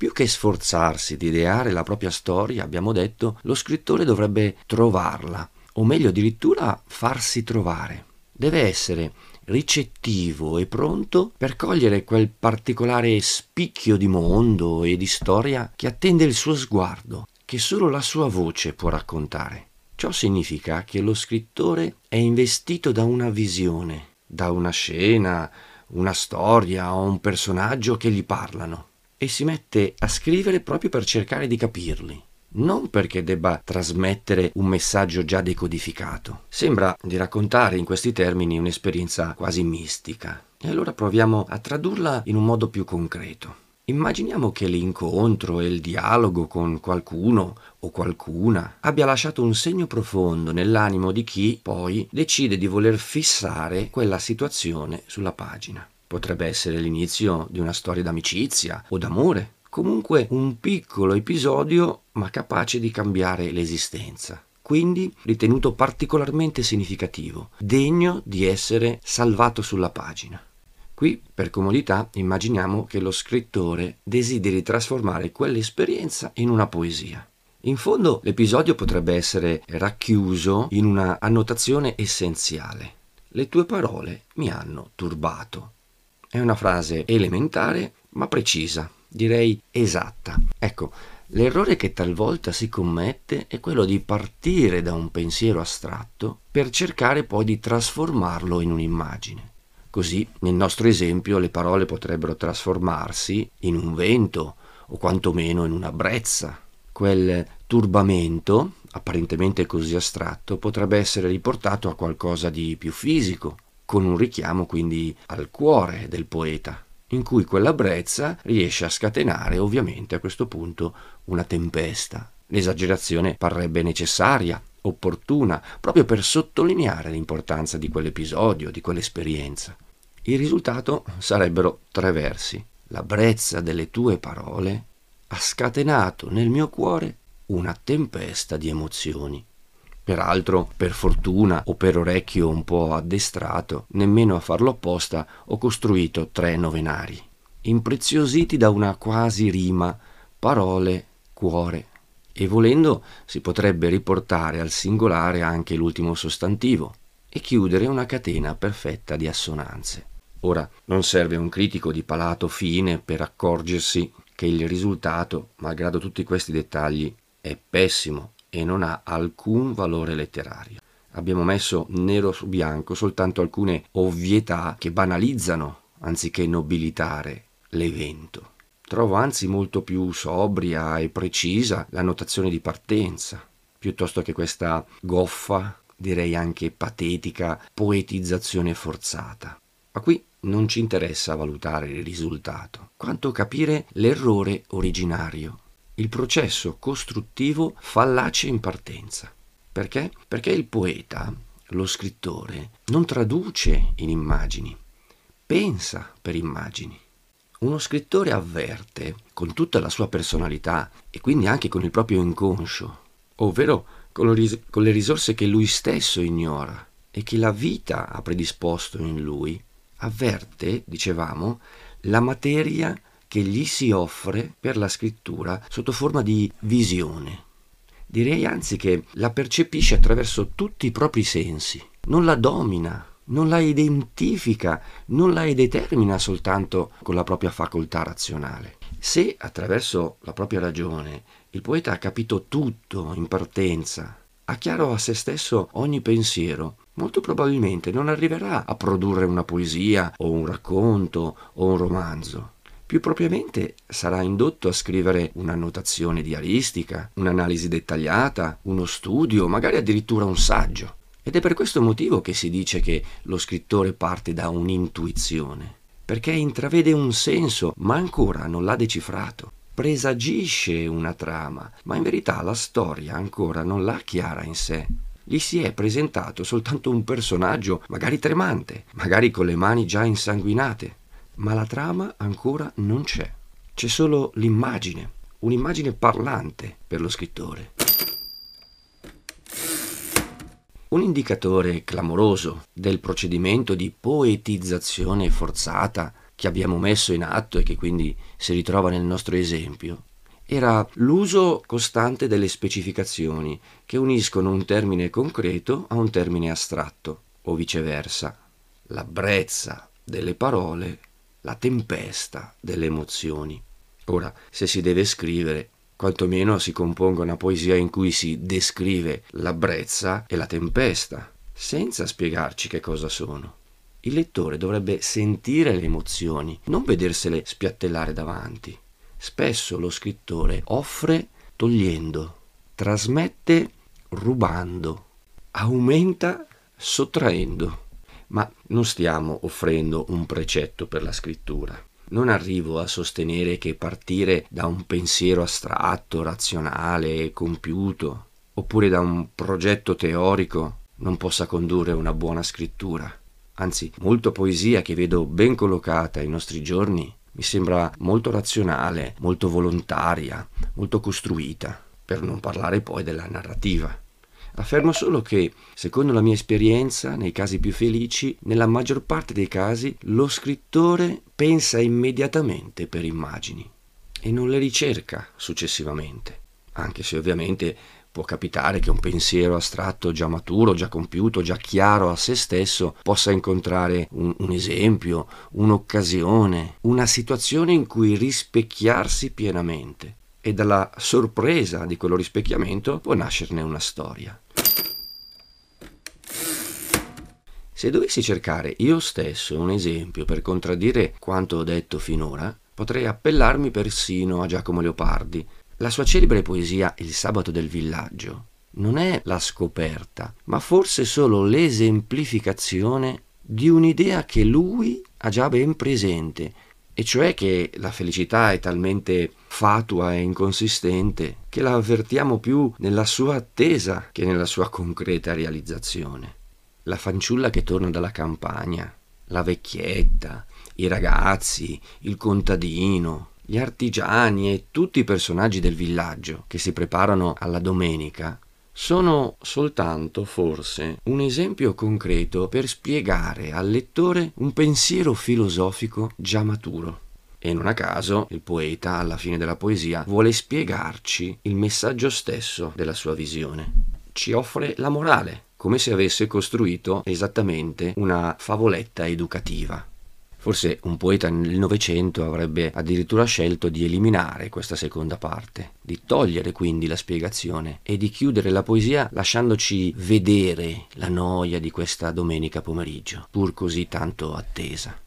Più che sforzarsi di ideare la propria storia, abbiamo detto, lo scrittore dovrebbe trovarla, o meglio addirittura farsi trovare. Deve essere ricettivo e pronto per cogliere quel particolare spicchio di mondo e di storia che attende il suo sguardo, che solo la sua voce può raccontare. Ciò significa che lo scrittore è investito da una visione, da una scena, una storia o un personaggio che gli parlano e si mette a scrivere proprio per cercare di capirli non perché debba trasmettere un messaggio già decodificato. Sembra di raccontare in questi termini un'esperienza quasi mistica. E allora proviamo a tradurla in un modo più concreto. Immaginiamo che l'incontro e il dialogo con qualcuno o qualcuna abbia lasciato un segno profondo nell'animo di chi poi decide di voler fissare quella situazione sulla pagina. Potrebbe essere l'inizio di una storia d'amicizia o d'amore, comunque un piccolo episodio ma capace di cambiare l'esistenza. Quindi ritenuto particolarmente significativo, degno di essere salvato sulla pagina. Qui, per comodità, immaginiamo che lo scrittore desideri trasformare quell'esperienza in una poesia. In fondo l'episodio potrebbe essere racchiuso in una annotazione essenziale. Le tue parole mi hanno turbato. È una frase elementare ma precisa direi esatta. Ecco, l'errore che talvolta si commette è quello di partire da un pensiero astratto per cercare poi di trasformarlo in un'immagine. Così, nel nostro esempio, le parole potrebbero trasformarsi in un vento o quantomeno in una brezza. Quel turbamento, apparentemente così astratto, potrebbe essere riportato a qualcosa di più fisico, con un richiamo quindi al cuore del poeta, in cui quella brezza riesce a scatenare ovviamente a questo punto una tempesta. L'esagerazione parrebbe necessaria, opportuna, proprio per sottolineare l'importanza di quell'episodio, di quell'esperienza. Il risultato sarebbero tre versi. La brezza delle tue parole ha scatenato nel mio cuore una tempesta di emozioni. Peraltro, per fortuna o per orecchio un po' addestrato, nemmeno a farlo apposta, ho costruito tre novenari, impreziositi da una quasi rima, parole, cuore. E volendo si potrebbe riportare al singolare anche l'ultimo sostantivo e chiudere una catena perfetta di assonanze. Ora, non serve un critico di palato fine per accorgersi che il risultato, malgrado tutti questi dettagli, è pessimo e non ha alcun valore letterario. Abbiamo messo nero su bianco soltanto alcune ovvietà che banalizzano anziché nobilitare l'evento. Trovo anzi molto più sobria e precisa la notazione di partenza, piuttosto che questa goffa, direi anche patetica, poetizzazione forzata. Ma qui non ci interessa valutare il risultato, quanto capire l'errore originario il processo costruttivo fallace in partenza. Perché? Perché il poeta, lo scrittore, non traduce in immagini, pensa per immagini. Uno scrittore avverte con tutta la sua personalità e quindi anche con il proprio inconscio, ovvero con le risorse che lui stesso ignora e che la vita ha predisposto in lui, avverte, dicevamo, la materia che gli si offre per la scrittura sotto forma di visione. Direi anzi che la percepisce attraverso tutti i propri sensi, non la domina, non la identifica, non la determina soltanto con la propria facoltà razionale. Se attraverso la propria ragione il poeta ha capito tutto in partenza, ha chiaro a se stesso ogni pensiero, molto probabilmente non arriverà a produrre una poesia o un racconto o un romanzo più propriamente sarà indotto a scrivere un'annotazione diaristica, un'analisi dettagliata, uno studio, magari addirittura un saggio. Ed è per questo motivo che si dice che lo scrittore parte da un'intuizione, perché intravede un senso, ma ancora non l'ha decifrato. Presagisce una trama, ma in verità la storia ancora non l'ha chiara in sé. Gli si è presentato soltanto un personaggio, magari tremante, magari con le mani già insanguinate, ma la trama ancora non c'è. C'è solo l'immagine, un'immagine parlante per lo scrittore. Un indicatore clamoroso del procedimento di poetizzazione forzata che abbiamo messo in atto e che quindi si ritrova nel nostro esempio, era l'uso costante delle specificazioni che uniscono un termine concreto a un termine astratto, o viceversa, la brezza delle parole, la tempesta delle emozioni. Ora, se si deve scrivere, quantomeno si componga una poesia in cui si descrive la brezza e la tempesta, senza spiegarci che cosa sono. Il lettore dovrebbe sentire le emozioni, non vedersele spiattellare davanti. Spesso lo scrittore offre togliendo, trasmette rubando, aumenta sottraendo. Ma non stiamo offrendo un precetto per la scrittura. Non arrivo a sostenere che partire da un pensiero astratto, razionale e compiuto, oppure da un progetto teorico, non possa condurre una buona scrittura anzi molta poesia che vedo ben collocata ai nostri giorni mi sembra molto razionale, molto volontaria, molto costruita, per non parlare poi della narrativa. Affermo solo che, secondo la mia esperienza, nei casi più felici, nella maggior parte dei casi, lo scrittore pensa immediatamente per immagini e non le ricerca successivamente, anche se ovviamente Può capitare che un pensiero astratto già maturo, già compiuto, già chiaro a se stesso possa incontrare un, un esempio, un'occasione, una situazione in cui rispecchiarsi pienamente e dalla sorpresa di quello rispecchiamento può nascerne una storia. Se dovessi cercare io stesso un esempio per contraddire quanto ho detto finora, potrei appellarmi persino a Giacomo Leopardi, la sua celebre poesia Il sabato del villaggio non è la scoperta, ma forse solo l'esemplificazione di un'idea che lui ha già ben presente, e cioè che la felicità è talmente fatua e inconsistente che la avvertiamo più nella sua attesa che nella sua concreta realizzazione. La fanciulla che torna dalla campagna, la vecchietta, i ragazzi, il contadino, gli artigiani e tutti i personaggi del villaggio che si preparano alla domenica sono soltanto, forse, un esempio concreto per spiegare al lettore un pensiero filosofico già maturo. E non a caso il poeta, alla fine della poesia, vuole spiegarci il messaggio stesso della sua visione. Ci offre la morale, come se avesse costruito esattamente una favoletta educativa. Forse un poeta nel Novecento avrebbe addirittura scelto di eliminare questa seconda parte, di togliere quindi la spiegazione e di chiudere la poesia lasciandoci vedere la noia di questa domenica pomeriggio, pur così tanto attesa.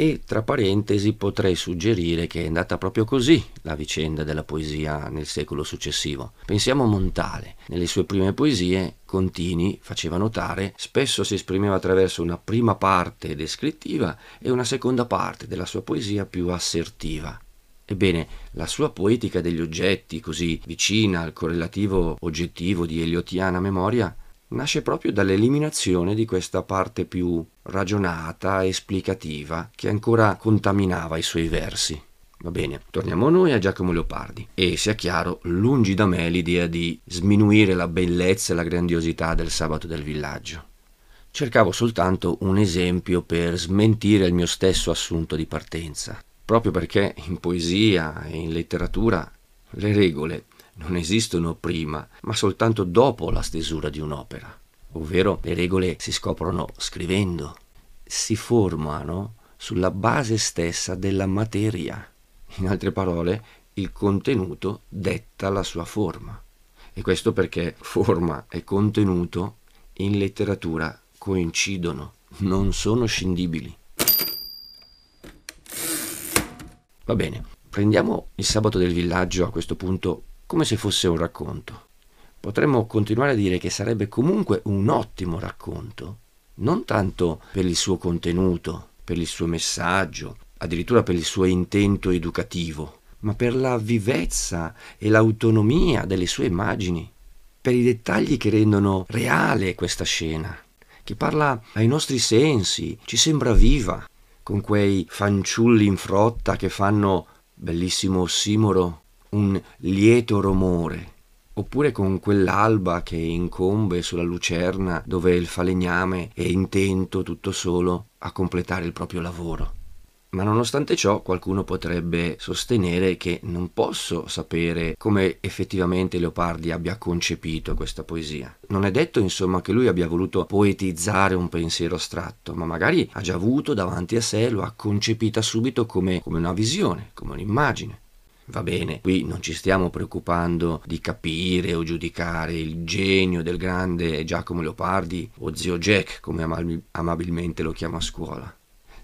E tra parentesi potrei suggerire che è andata proprio così la vicenda della poesia nel secolo successivo. Pensiamo a Montale. Nelle sue prime poesie, Contini faceva notare, spesso si esprimeva attraverso una prima parte descrittiva e una seconda parte della sua poesia più assertiva. Ebbene, la sua poetica degli oggetti, così vicina al correlativo oggettivo di Eliotiana memoria, nasce proprio dall'eliminazione di questa parte più ragionata, esplicativa, che ancora contaminava i suoi versi. Va bene, torniamo noi a Giacomo Leopardi. E sia chiaro, lungi da me l'idea di sminuire la bellezza e la grandiosità del sabato del villaggio. Cercavo soltanto un esempio per smentire il mio stesso assunto di partenza, proprio perché in poesia e in letteratura le regole non esistono prima, ma soltanto dopo la stesura di un'opera, ovvero le regole si scoprono scrivendo, si formano sulla base stessa della materia. In altre parole, il contenuto detta la sua forma. E questo perché forma e contenuto in letteratura coincidono, non sono scindibili. Va bene, prendiamo il sabato del villaggio a questo punto come se fosse un racconto. Potremmo continuare a dire che sarebbe comunque un ottimo racconto, non tanto per il suo contenuto, per il suo messaggio, addirittura per il suo intento educativo, ma per la vivezza e l'autonomia delle sue immagini, per i dettagli che rendono reale questa scena, che parla ai nostri sensi, ci sembra viva, con quei fanciulli in frotta che fanno, bellissimo ossimoro, un lieto rumore, oppure con quell'alba che incombe sulla lucerna dove il falegname è intento tutto solo a completare il proprio lavoro. Ma nonostante ciò qualcuno potrebbe sostenere che non posso sapere come effettivamente Leopardi abbia concepito questa poesia. Non è detto insomma che lui abbia voluto poetizzare un pensiero astratto, ma magari ha già avuto davanti a sé, lo ha concepita subito come, come una visione, come un'immagine. Va bene, qui non ci stiamo preoccupando di capire o giudicare il genio del grande Giacomo Leopardi o zio Jack, come amabilmente lo chiama a scuola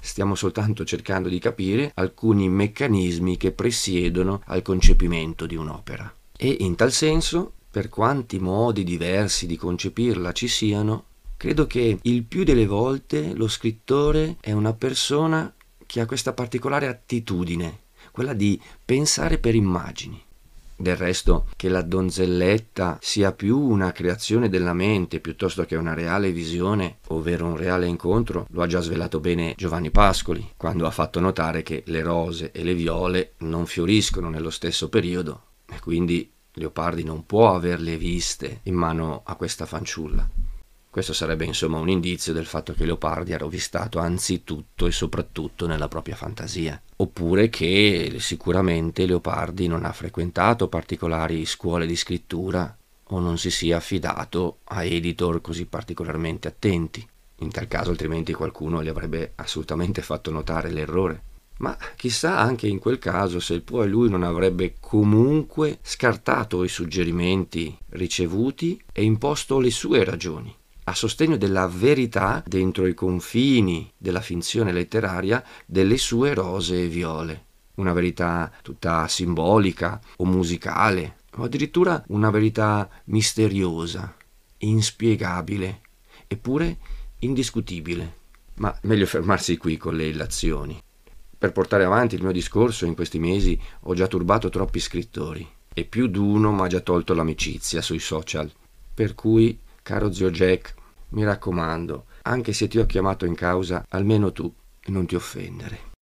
stiamo soltanto cercando di capire alcuni meccanismi che presiedono al concepimento di un'opera. E in tal senso, per quanti modi diversi di concepirla ci siano, credo che il più delle volte lo scrittore è una persona che ha questa particolare attitudine, quella di pensare per immagini. Del resto, che la donzelletta sia più una creazione della mente piuttosto che una reale visione, ovvero un reale incontro, lo ha già svelato bene Giovanni Pascoli, quando ha fatto notare che le rose e le viole non fioriscono nello stesso periodo, e quindi Leopardi non può averle viste in mano a questa fanciulla. Questo sarebbe insomma un indizio del fatto che Leopardi ha rovistato anzitutto e soprattutto nella propria fantasia, oppure che sicuramente Leopardi non ha frequentato particolari scuole di scrittura o non si sia affidato a editor così particolarmente attenti. In tal caso altrimenti qualcuno gli avrebbe assolutamente fatto notare l'errore. Ma chissà anche in quel caso se poi lui non avrebbe comunque scartato i suggerimenti ricevuti e imposto le sue ragioni a sostegno della verità dentro i confini della finzione letteraria delle sue rose e viole. Una verità tutta simbolica o musicale, o addirittura una verità misteriosa, inspiegabile, eppure indiscutibile. Ma meglio fermarsi qui con le illazioni. Per portare avanti il mio discorso in questi mesi ho già turbato troppi scrittori e più d'uno mi ha già tolto l'amicizia sui social. Per cui, caro zio Jack, mi raccomando, anche se ti ho chiamato in causa, almeno tu non ti offendere.